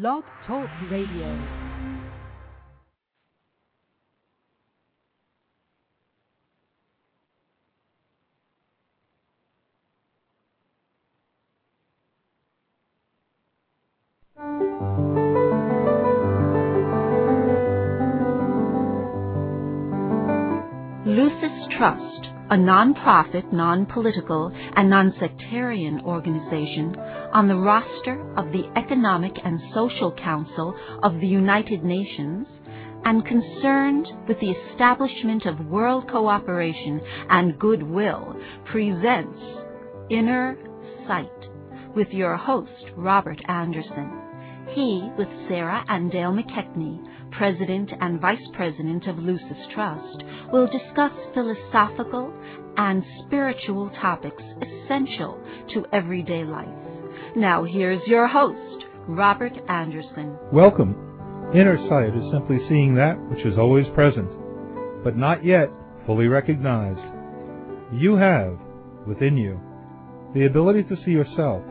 Blog Talk Radio. Lucis Trust, a non-profit, non-political, and non-sectarian organization on the roster of the Economic and Social Council of the United Nations and concerned with the establishment of world cooperation and goodwill, presents Inner Sight with your host, Robert Anderson. He, with Sarah and Dale McKechnie, President and Vice President of Lucis Trust, will discuss philosophical and spiritual topics essential to everyday life. Now here's your host, Robert Anderson. Welcome. Inner sight is simply seeing that which is always present, but not yet fully recognized. You have, within you, the ability to see yourself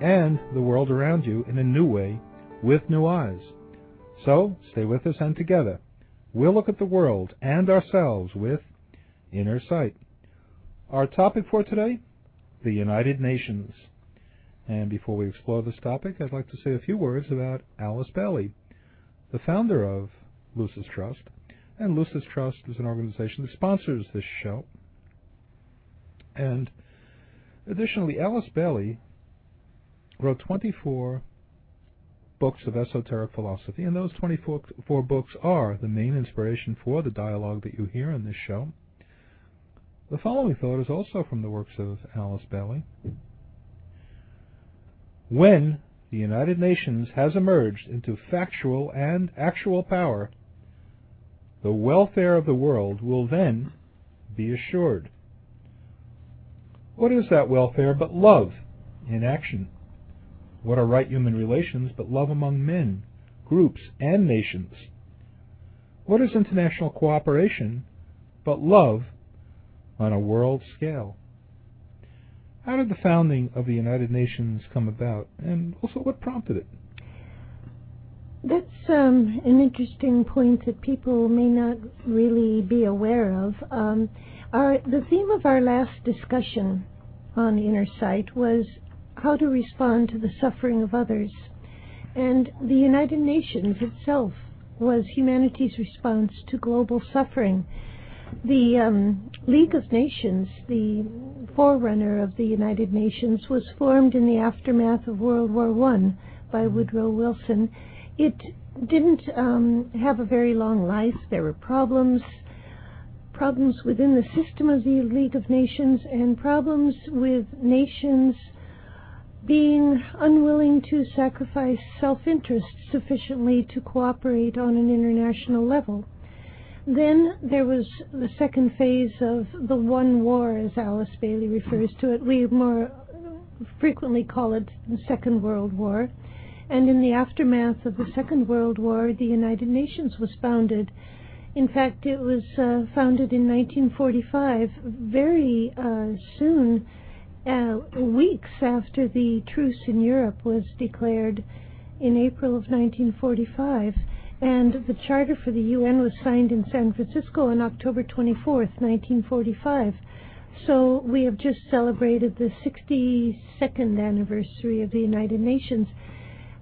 and the world around you in a new way with new eyes. So, stay with us and together, we'll look at the world and ourselves with inner sight. Our topic for today, the United Nations. And before we explore this topic, I'd like to say a few words about Alice Bailey, the founder of Lucis Trust. And Lucis Trust is an organization that sponsors this show. And additionally, Alice Bailey wrote 24 books of esoteric philosophy, and those 24 books are the main inspiration for the dialogue that you hear in this show. The following thought is also from the works of Alice Bailey. When the United Nations has emerged into factual and actual power, the welfare of the world will then be assured. What is that welfare but love in action? What are right human relations but love among men, groups, and nations? What is international cooperation but love on a world scale? How did the founding of the United Nations come about, and also what prompted it? That's um, an interesting point that people may not really be aware of. Um, our, the theme of our last discussion on Inner Sight was how to respond to the suffering of others. And the United Nations itself was humanity's response to global suffering. The um, League of Nations, the forerunner of the United Nations, was formed in the aftermath of World War I by Woodrow Wilson. It didn't um, have a very long life. There were problems, problems within the system of the League of Nations, and problems with nations being unwilling to sacrifice self interest sufficiently to cooperate on an international level. Then there was the second phase of the one war, as Alice Bailey refers to it. We more frequently call it the Second World War. And in the aftermath of the Second World War, the United Nations was founded. In fact, it was uh, founded in 1945, very uh, soon, uh, weeks after the truce in Europe was declared in April of 1945 and the charter for the UN was signed in San Francisco on October 24th, 1945. So we have just celebrated the 62nd anniversary of the United Nations.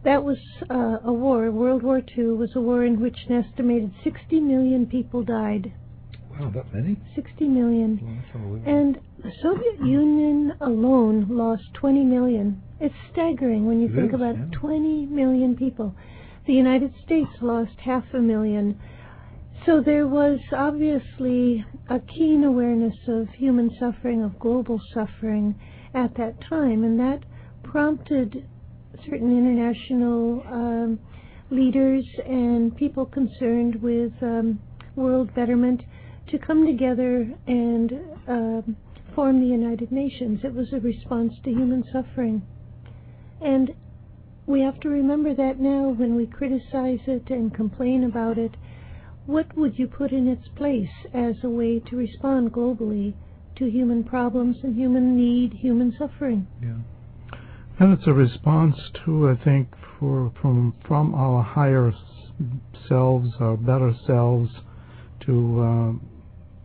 That was uh, a war. World War II was a war in which an estimated 60 million people died. Wow, that many? 60 million. and the Soviet Union alone lost 20 million. It's staggering when you it think is, about yeah. 20 million people. The United States lost half a million. So there was obviously a keen awareness of human suffering, of global suffering at that time, and that prompted certain international um, leaders and people concerned with um, world betterment to come together and um, form the United Nations. It was a response to human suffering. And we have to remember that now when we criticize it and complain about it. What would you put in its place as a way to respond globally to human problems and human need, human suffering? Yeah. And it's a response to, I think, for from from our higher selves, our better selves, to uh,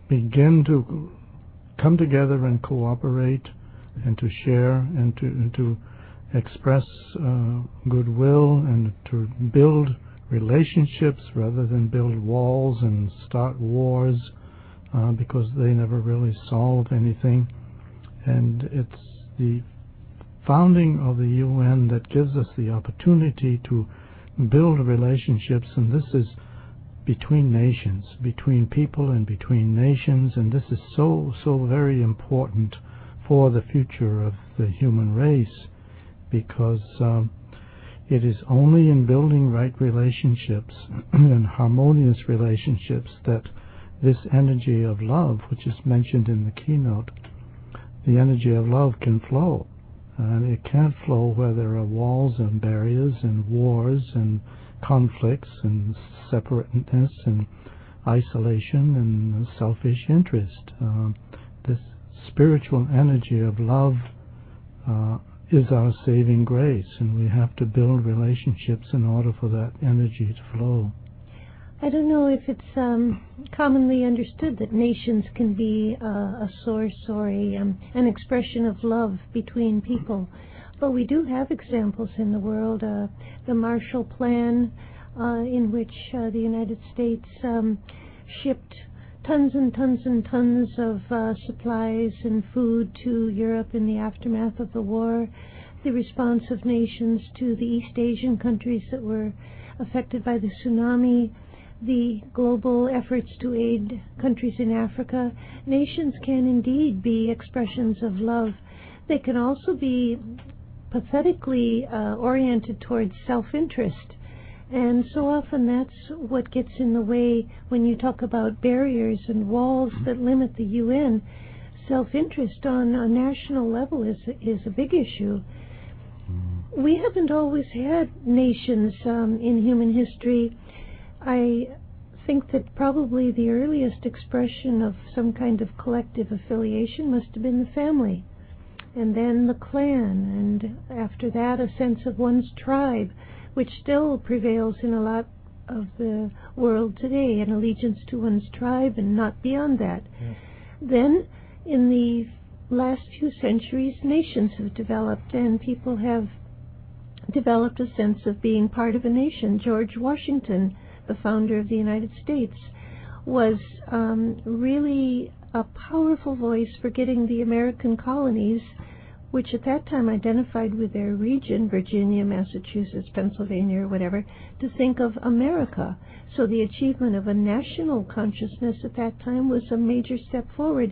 begin to come together and cooperate and to share and to, and to express uh, goodwill and to build relationships rather than build walls and start wars uh, because they never really solve anything. And it's the founding of the UN that gives us the opportunity to build relationships, and this is between nations, between people and between nations, and this is so, so very important for the future of the human race because um, it is only in building right relationships and harmonious relationships that this energy of love, which is mentioned in the keynote, the energy of love can flow. And it can't flow where there are walls and barriers and wars and conflicts and separateness and isolation and selfish interest. Uh, this spiritual energy of love uh, is our saving grace, and we have to build relationships in order for that energy to flow. I don't know if it's um, commonly understood that nations can be uh, a source or a um, an expression of love between people. But we do have examples in the world. Uh, the Marshall Plan, uh, in which uh, the United States um, shipped tons and tons and tons of uh, supplies and food to Europe in the aftermath of the war. The response of nations to the East Asian countries that were affected by the tsunami the global efforts to aid countries in Africa. Nations can indeed be expressions of love. They can also be pathetically uh, oriented towards self interest. And so often that's what gets in the way when you talk about barriers and walls that limit the UN. Self interest on a national level is, is a big issue. We haven't always had nations um, in human history. I think that probably the earliest expression of some kind of collective affiliation must have been the family and then the clan, and after that, a sense of one's tribe, which still prevails in a lot of the world today, an allegiance to one's tribe and not beyond that. Yes. Then, in the last few centuries, nations have developed, and people have developed a sense of being part of a nation. George Washington, the founder of the United States, was um, really a powerful voice for getting the American colonies which at that time identified with their region, Virginia, Massachusetts, Pennsylvania, or whatever, to think of America. So the achievement of a national consciousness at that time was a major step forward.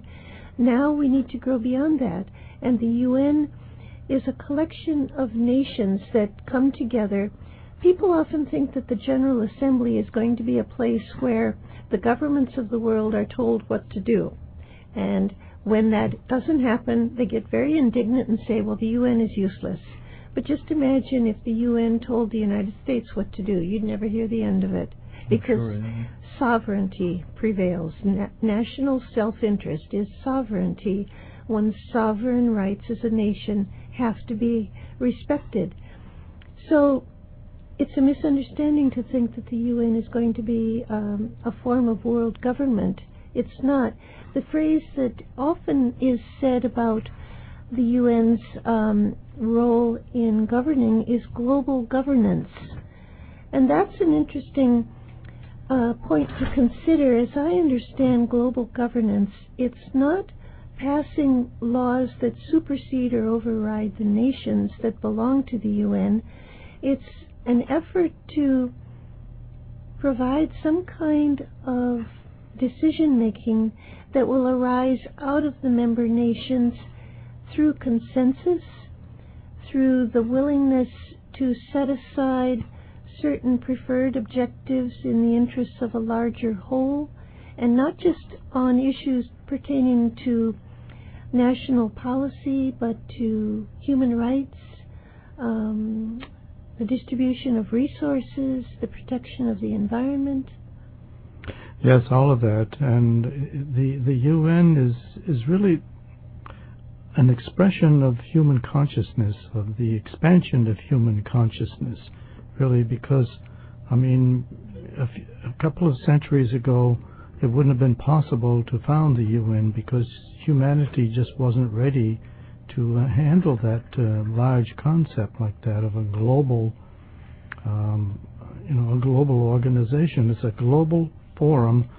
Now we need to grow beyond that. And the UN is a collection of nations that come together. People often think that the General Assembly is going to be a place where the governments of the world are told what to do. And when that doesn't happen, they get very indignant and say, well, the UN is useless. But just imagine if the UN told the United States what to do. You'd never hear the end of it. Because sure, yeah. sovereignty prevails. Na- national self interest is sovereignty. One's sovereign rights as a nation have to be respected. So it's a misunderstanding to think that the UN is going to be um, a form of world government. It's not the phrase that often is said about the UN's um, role in governing is global governance. And that's an interesting uh, point to consider. As I understand global governance, it's not passing laws that supersede or override the nations that belong to the UN. It's an effort to provide some kind of decision making that will arise out of the member nations through consensus, through the willingness to set aside certain preferred objectives in the interests of a larger whole, and not just on issues pertaining to national policy, but to human rights, um, the distribution of resources, the protection of the environment. Yes, all of that, and the the UN is is really an expression of human consciousness, of the expansion of human consciousness, really, because I mean, a, f- a couple of centuries ago, it wouldn't have been possible to found the UN because humanity just wasn't ready to uh, handle that uh, large concept like that of a global, um, you know, a global organization. It's a global forum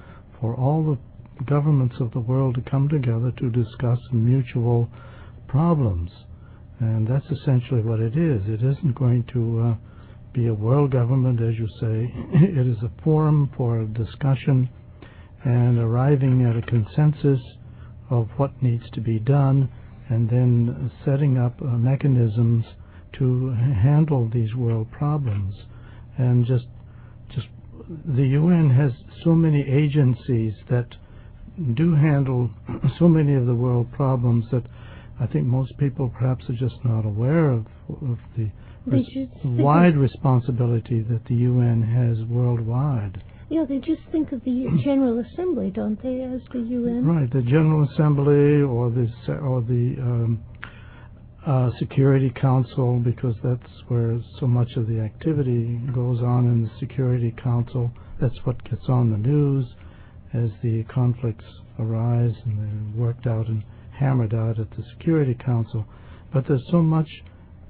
for all the governments of the world to come together to discuss mutual problems, and that's essentially what it is. It isn't going to uh, be a world government, as you say. it is a forum for discussion and arriving at a consensus of what needs to be done and then setting up uh, mechanisms to handle these world problems. And just, just the UN has so many agencies that do handle so many of the world problems that I think most people perhaps are just not aware of, of the res- wide responsibility that the UN has worldwide. Yeah, they just think of the General Assembly, don't they, as the UN? Right, the General Assembly or the or the um, uh, Security Council, because that's where so much of the activity goes on in the Security Council. That's what gets on the news as the conflicts arise and they're worked out and hammered out at the Security Council. But there's so much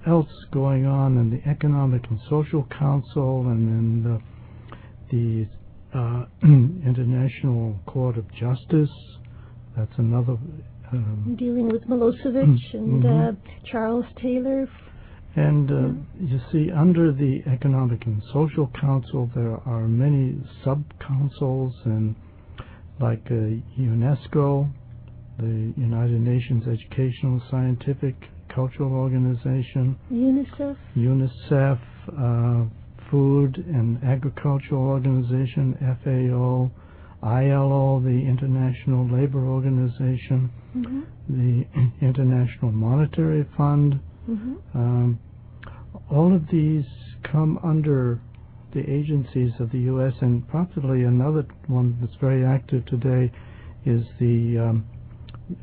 else going on in the Economic and Social Council and in the, the uh, International Court of Justice. That's another. Um, Dealing with Milosevic and Mhm. uh, Charles Taylor. and uh, you see, under the Economic and Social Council, there are many sub councils, and like uh, UNESCO, the United Nations Educational, Scientific, Cultural Organization, UNICEF. UNICEF, uh, Food and Agricultural Organization, FAO, ILO, the International Labor Organization, Mm-hmm. the International Monetary Fund. Mm-hmm. Um, all of these come under the agencies of the U.S. and probably another one that's very active today is the um,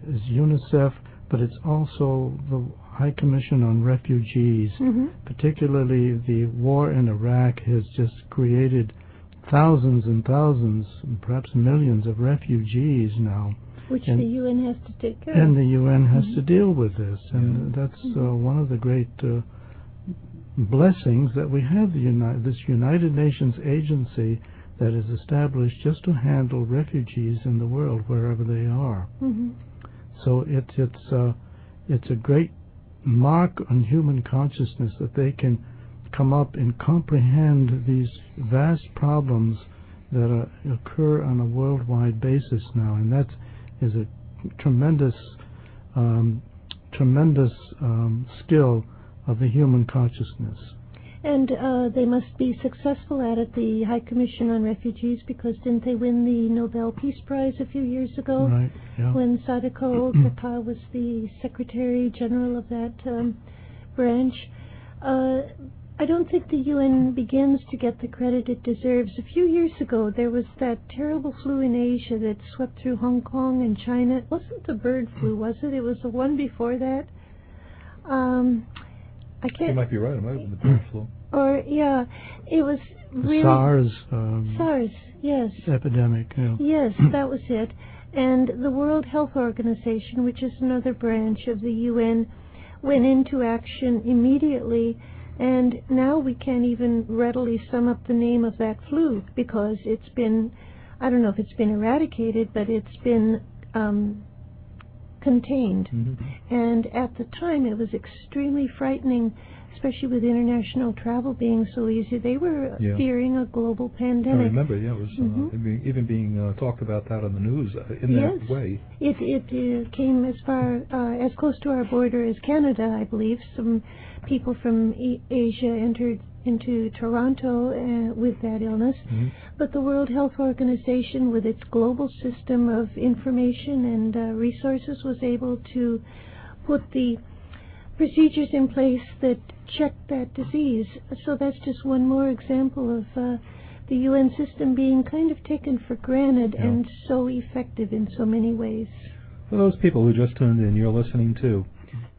is UNICEF, but it's also the High Commission on Refugees. Mm-hmm. Particularly, the war in Iraq has just created thousands and thousands, and perhaps millions of refugees now, Which And- the UN has to take care and the UN has Mhm. to deal with this, and that's uh, one of the great uh, blessings that we have the Uni- this United Nations agency that is established just to handle refugees in the world wherever they are. Mm-hmm. So it, it's uh, it's a great mark on human consciousness that they can come up and comprehend these vast problems that uh, occur on a worldwide basis now, and that is a tremendous, um, tremendous um, skill of the human consciousness. And uh, they must be successful at it, the High Commission on Refugees, because didn't they win the Nobel Peace Prize a few years ago? Right? Yeah. when Sadako Kaka was the Secretary General of that um, branch. Uh, I don't think the UN begins to get the credit it deserves. A few years ago, there was that terrible flu in Asia that swept through Hong Kong and China. It wasn't the bird flu, was it? It was the one before that. Um, I can't. You might be right. It might have been the bird flu. Or yeah, it was The really SARS um, SARS. Yes. epidemic. Yeah. Yes, that was it. And the World Health Organization, which is another branch of the UN, went into action immediately. And now we can't even readily sum up the name of that flu because it's been, I don't know if it's been eradicated, but it's been um, contained. Mm-hmm. And at the time, it was extremely frightening, especially with international travel being so easy. They were Yeah. fearing a global pandemic. I remember, yeah, it was Mhm. uh, even being uh, talked about that on the news uh, in Yes. that way. It it uh, came as far uh, as close to our border as Canada, I believe. Some people from e- Asia entered into Toronto uh, with that illness. Mhm. But the World Health Organization, with its global system of information and uh, resources, was able to put the procedures in place that check that disease. So that's just one more example of uh, the UN system being kind of taken for granted Yeah. and so effective in so many ways. For those people who just tuned in, you're listening to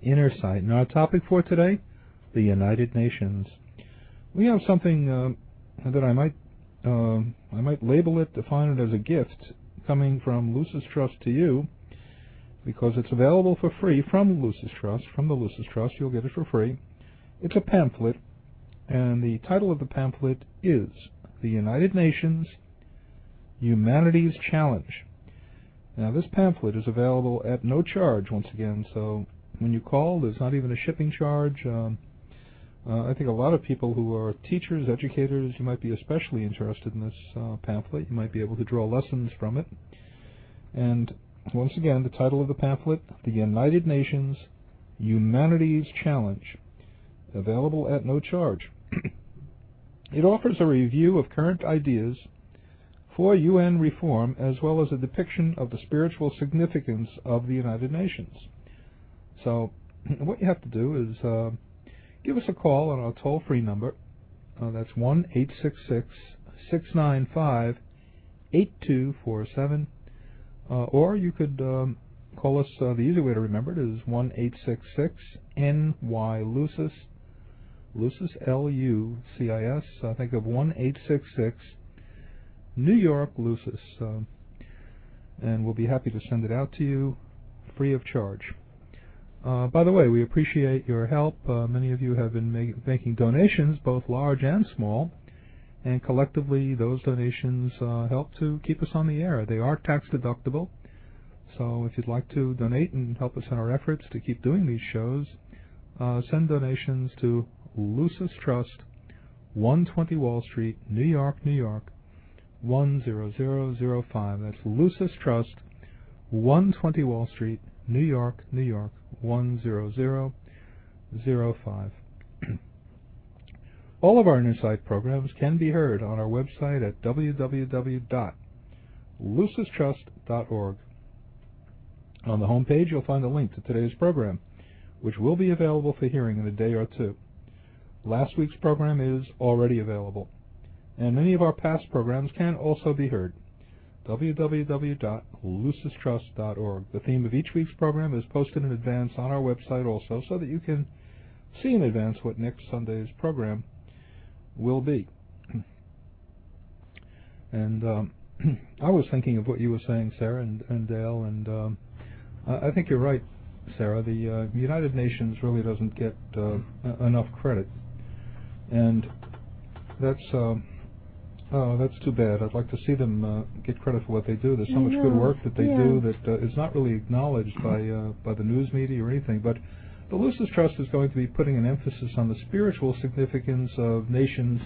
Inner Sight. And our topic for today, the United Nations. We have something uh, that I might uh, I might label it, define it as a gift coming from Lucis Trust to you, because it's available for free from Lucis Trust. From the Lucis Trust, you'll get it for free. It's a pamphlet, and the title of the pamphlet is The United Nations Humanity's Challenge. Now, this pamphlet is available at no charge once again, so when you call, there's not even a shipping charge. Um, uh, I think a lot of people who are teachers, educators, you might be especially interested in this uh, pamphlet. You might be able to draw lessons from it. And once again, the title of the pamphlet, The United Nations Humanity's Challenge, available at no charge. it offers a review of current ideas for UN reform as well as a depiction of the spiritual significance of the United Nations. So, what you have to do is uh, give us a call on our toll free number. Uh, that's 1 866 695 8247. Or you could um, call us, uh, the easy way to remember it is one eight six six N Y Lucis. Lucis, L U C I S. Uh, think of one eight six six New York Lucis. Um, and we'll be happy to send it out to you free of charge. Uh, by the way, we appreciate your help. Uh, many of you have been make, making donations, both large and small, and collectively those donations uh, help to keep us on the air. They are tax deductible, so if you'd like to donate and help us in our efforts to keep doing these shows, uh, send donations to Lucis Trust, 120 Wall Street, New York, New York, 10005. That's Lucis Trust, 120 Wall Street, New York, New York, 10005. All of our Insight programs can be heard on our website at www.lucistrust.org. On the homepage, you'll find a link to today's program, which will be available for hearing in a day or two. Last week's program is already available, and many of our past programs can also be heard www.lucistrust.org. The theme of each week's program is posted in advance on our website also so that you can see in advance what next Sunday's program will be. And um, I was thinking of what you were saying, Sarah and, and Dale, and um, I I think you're right, Sarah. The uh, United Nations really doesn't get uh, enough credit, and that's. Uh, Oh, that's too bad. I'd like to see them uh, get credit for what they do. There's so I much good work that they yeah. do that uh, is not really acknowledged by uh, by the news media or anything. But the Lucis Trust is going to be putting an emphasis on the spiritual significance of nations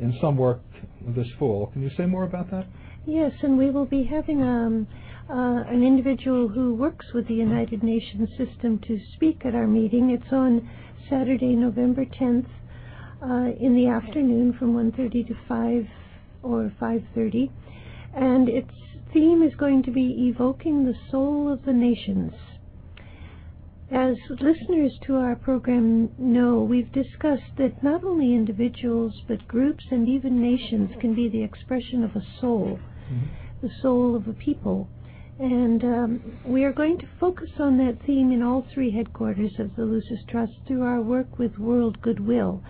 in some work this fall. Can you say more about that? Yes, and we will be having um, uh, an individual who works with the United Nations system to speak at our meeting. It's on Saturday, November 10th, uh, in the afternoon from 1:30 to 5 or 5:30, and its theme is going to be evoking the soul of the nations. As listeners to our program know, we've discussed that not only individuals but groups and even nations can be the expression of a soul, the soul of a people. And um, we are going to focus on that theme in all three headquarters of the Lucis Trust through our work with World Goodwill,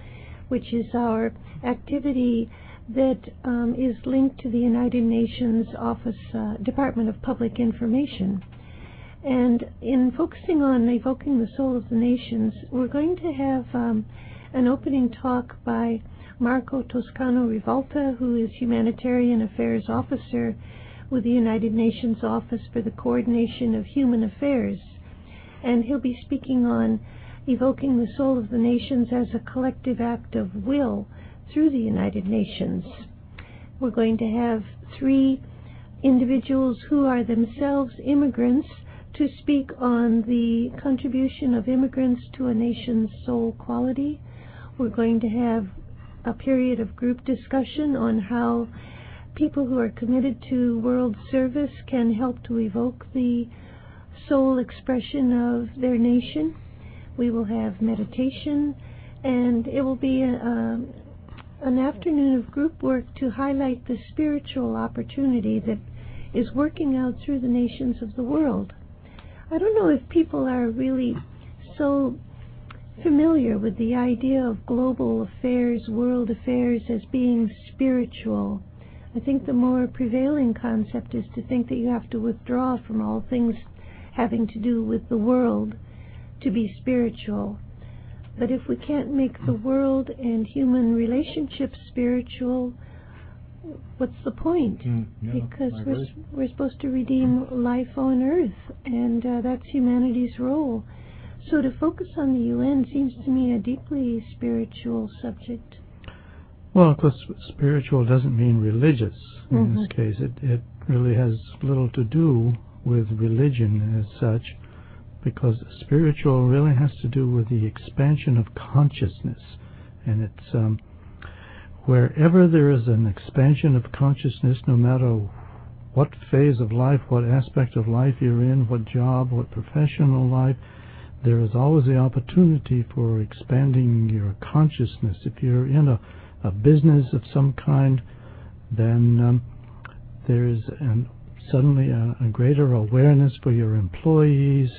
which is our activity that um, is linked to the United Nations Office uh, Department of Public Information. And in focusing on evoking the soul of the nations, we're going to have um, an opening talk by Marco Toscano Rivalta, who is Humanitarian Affairs Officer with the United Nations Office for the Coordination of Human Affairs. And he'll be speaking on evoking the soul of the nations as a collective act of will through the United Nations. We're going to have three individuals who are themselves immigrants to speak on the contribution of immigrants to a nation's soul quality. We're going to have a period of group discussion on how people who are committed to world service can help to evoke the soul expression of their nation. We will have meditation, and it will be a, a, an afternoon of group work to highlight the spiritual opportunity that is working out through the nations of the world. I don't know if people are really so familiar with the idea of global affairs, world affairs as being spiritual. I think the more prevailing concept is to think that you have to withdraw from all things having to do with the world to be spiritual. But if we can't make the world and human relationships spiritual, what's the point? Mm, yeah, because we're we're supposed to redeem life on Earth, and uh, that's humanity's role. So to focus on the UN seems to me a deeply spiritual subject. Well, of course, spiritual doesn't mean religious in this Mhm. case. It, it really has little to do with religion as such, because spiritual really has to do with the expansion of consciousness. And it's um, wherever there is an expansion of consciousness, no matter what phase of life, what aspect of life you're in, what job, what professional life, there is always the opportunity for expanding your consciousness. If you're in a, a business of some kind, then um, there is an, suddenly a, a greater awareness for your employees.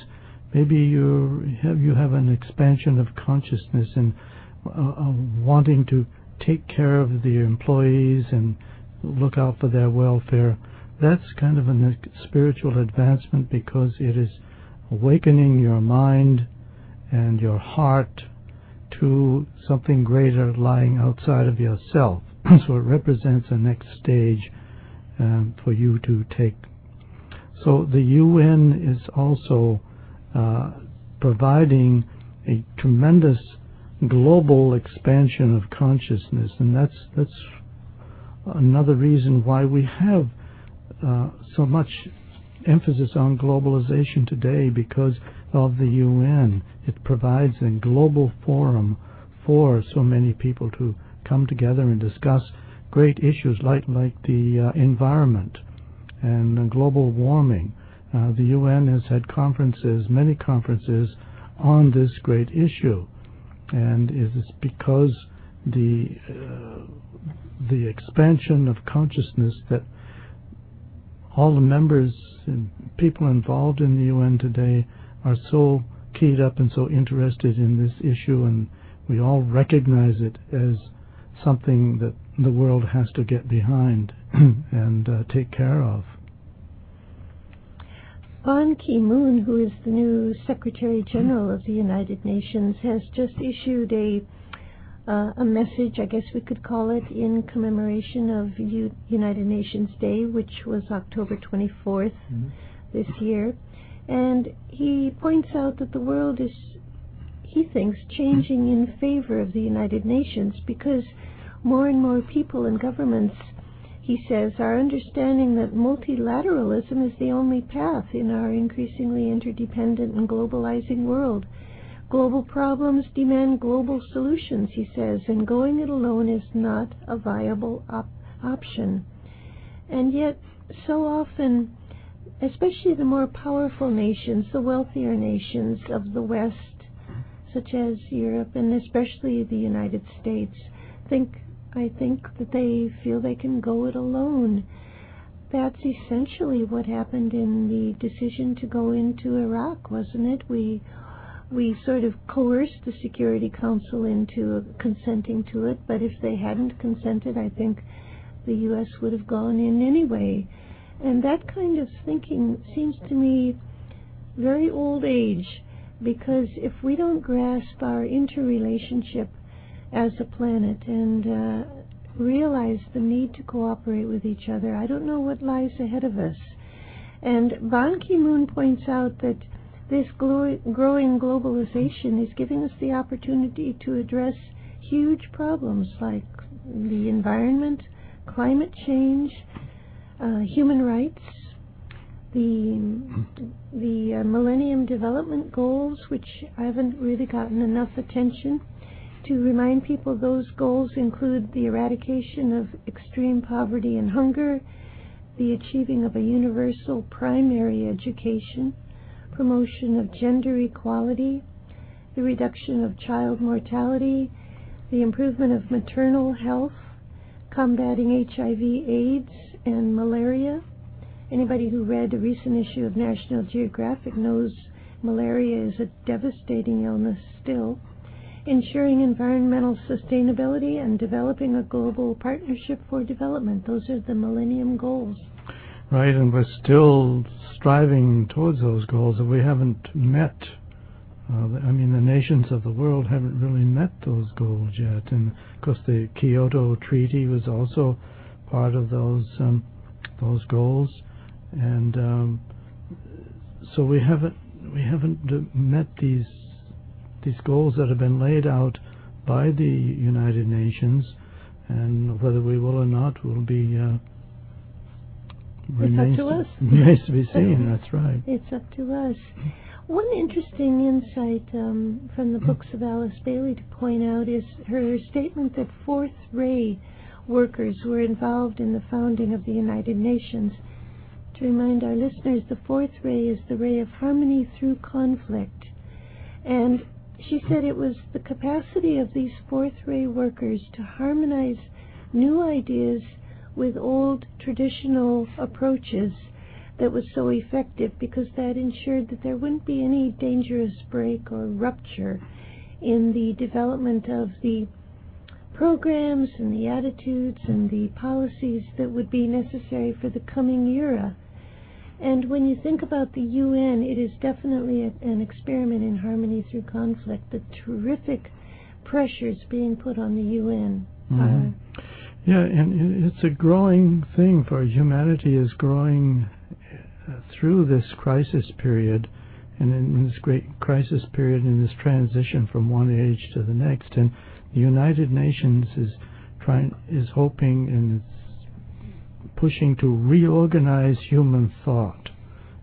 Maybe you have you have an expansion of consciousness and uh, uh, wanting to take care of the employees and look out for their welfare. That's kind of a spiritual advancement because it is awakening your mind and your heart to something greater lying outside of yourself. so it represents a next stage um, for you to take. So the UN is also uh, providing a tremendous global expansion of consciousness, and that's that's another reason why we have uh, so much emphasis on globalization today because of the UN. It provides a global forum for so many people to come together and discuss great issues like like the uh, environment and uh, global warming. Uh, the UN has had conferences, many conferences, on this great issue, and is it is because the uh, the expansion of consciousness that all the members and people involved in the UN today are so keyed up and so interested in this issue, and we all recognize it as something that the world has to get behind and uh, take care of. Ban Ki moon, who is the new Secretary General of the United Nations, has just issued a uh, a message, I guess we could call it, in commemoration of U- United Nations Day, which was October 24th Mm-hmm. this year. And he points out that the world is, he thinks, changing in favor of the United Nations because more and more people and governments, he says, our understanding that multilateralism is the only path in our increasingly interdependent and globalizing world. Global problems demand global solutions, he says, and going it alone is not a viable op- option. And yet, so often, especially the more powerful nations, the wealthier nations of the West, such as Europe and especially the United States, think I think that they feel they can go it alone. That's essentially what happened in the decision to go into Iraq, wasn't it? We we sort of coerced the Security Council into consenting to it, but if they hadn't consented, I think the U.S. would have gone in anyway. And that kind of thinking seems to me very old age, because if we don't grasp our interrelationship as a planet and uh, realize the need to cooperate with each other, I don't know what lies ahead of us. And Ban Ki moon points out that this glo- growing globalization is giving us the opportunity to address huge problems like the environment, climate change, uh, human rights, the the uh, Millennium Development Goals, which I haven't really gotten enough attention. To remind people, those goals include the eradication of extreme poverty and hunger, the achieving of a universal primary education, promotion of gender equality, the reduction of child mortality, the improvement of maternal health, combating HIV/AIDS and malaria. Anybody who read a recent issue of National Geographic knows malaria is a devastating illness still. Ensuring environmental sustainability and developing a global partnership for development. Those are the Millennium Goals. Right, and we're still striving towards those goals that we haven't met. Uh, I mean, the nations of the world haven't really met those goals yet. And of course, the Kyoto Treaty was also part of those um, those goals, and um, so we haven't we haven't met these these goals that have been laid out by the United Nations, and whether we will or not will be. Uh, it's up to us. Remains to be seen. That's right. It's up to us. One interesting insight um, from the books of Alice Bailey to point out is her statement that fourth ray workers were involved in the founding of the United Nations. To remind our listeners, the fourth ray is the ray of harmony through conflict. And she said it was the capacity of these fourth ray workers to harmonize new ideas with old traditional approaches that was so effective because that ensured that there wouldn't be any dangerous break or rupture in the development of the programs and the attitudes and the policies that would be necessary for the coming era. And when you think about the UN, it is definitely a, an experiment in harmony through conflict. The terrific pressures being put on the UN. Mm-hmm. yeah, and it's a growing thing for humanity is growing uh, through this crisis period and in this great crisis period in this transition from one age to the next and the United Nations is trying is hoping and pushing to reorganize human thought,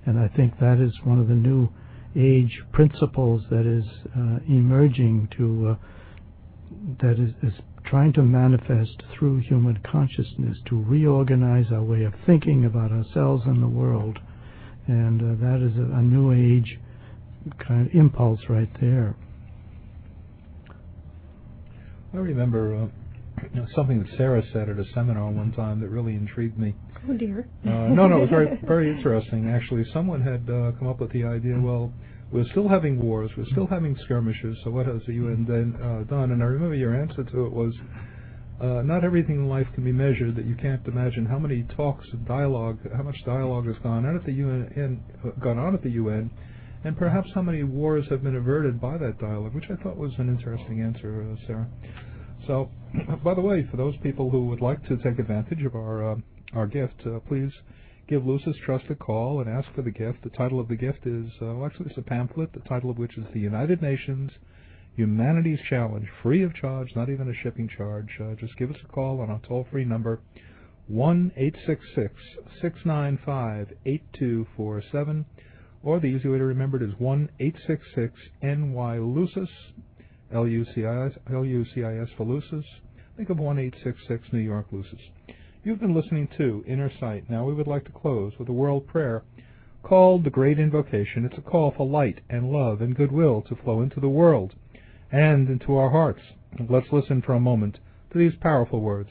and I think that is one of the new age principles that is uh, emerging to uh, that is, is trying to manifest through human consciousness to reorganize our way of thinking about ourselves and the world, and uh, that is a, a new age kind of impulse right there. I remember uh, you know, something that Sarah said at a seminar one time that really intrigued me. Oh dear. uh, no, no, it was very, very interesting. Actually, someone had uh, come up with the idea. Well, we're still having wars, we're still having skirmishes. So what has the UN then uh, done? And I remember your answer to it was. Uh, not everything in life can be measured. That you can't imagine how many talks and dialogue, how much dialogue has gone on at the UN, and, uh, gone on at the UN, and perhaps how many wars have been averted by that dialogue, which I thought was an interesting answer, uh, Sarah. So, by the way, for those people who would like to take advantage of our uh, our gift, uh, please give Lucis Trust a call and ask for the gift. The title of the gift is, uh, well, actually, it's a pamphlet, the title of which is The United Nations Humanity's Challenge, free of charge, not even a shipping charge. Uh, just give us a call on our toll free number, 1 866 695 8247, or the easy way to remember it is 1 866 NY Lucis. L-U-C-I-S, L-U-C-I-S for Lucis. Think of 1866 New York Lucis. You've been listening to Inner Sight. Now we would like to close with a world prayer called the Great Invocation. It's a call for light and love and goodwill to flow into the world and into our hearts. Let's listen for a moment to these powerful words.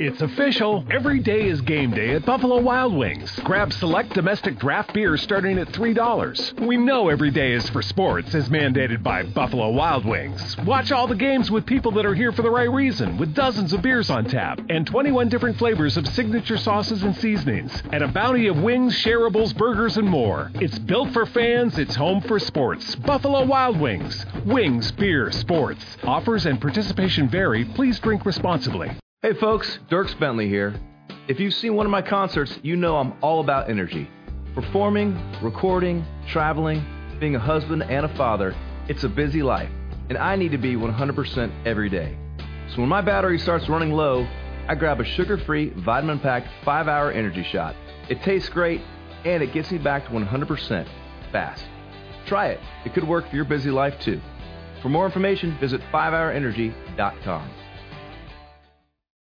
It's official. Every day is game day at Buffalo Wild Wings. Grab select domestic draft beer starting at $3. We know every day is for sports, as mandated by Buffalo Wild Wings. Watch all the games with people that are here for the right reason, with dozens of beers on tap and 21 different flavors of signature sauces and seasonings, and a bounty of wings, shareables, burgers, and more. It's built for fans, it's home for sports. Buffalo Wild Wings. Wings, beer, sports. Offers and participation vary. Please drink responsibly. Hey folks, Dierks Bentley here. If you've seen one of my concerts, you know I'm all about energy. Performing, recording, traveling, being a husband and a father, it's a busy life, and I need to be 100% every day. So when my battery starts running low, I grab a sugar free, vitamin packed 5 hour energy shot. It tastes great, and it gets me back to 100% fast. Try it, it could work for your busy life too. For more information, visit 5hourenergy.com.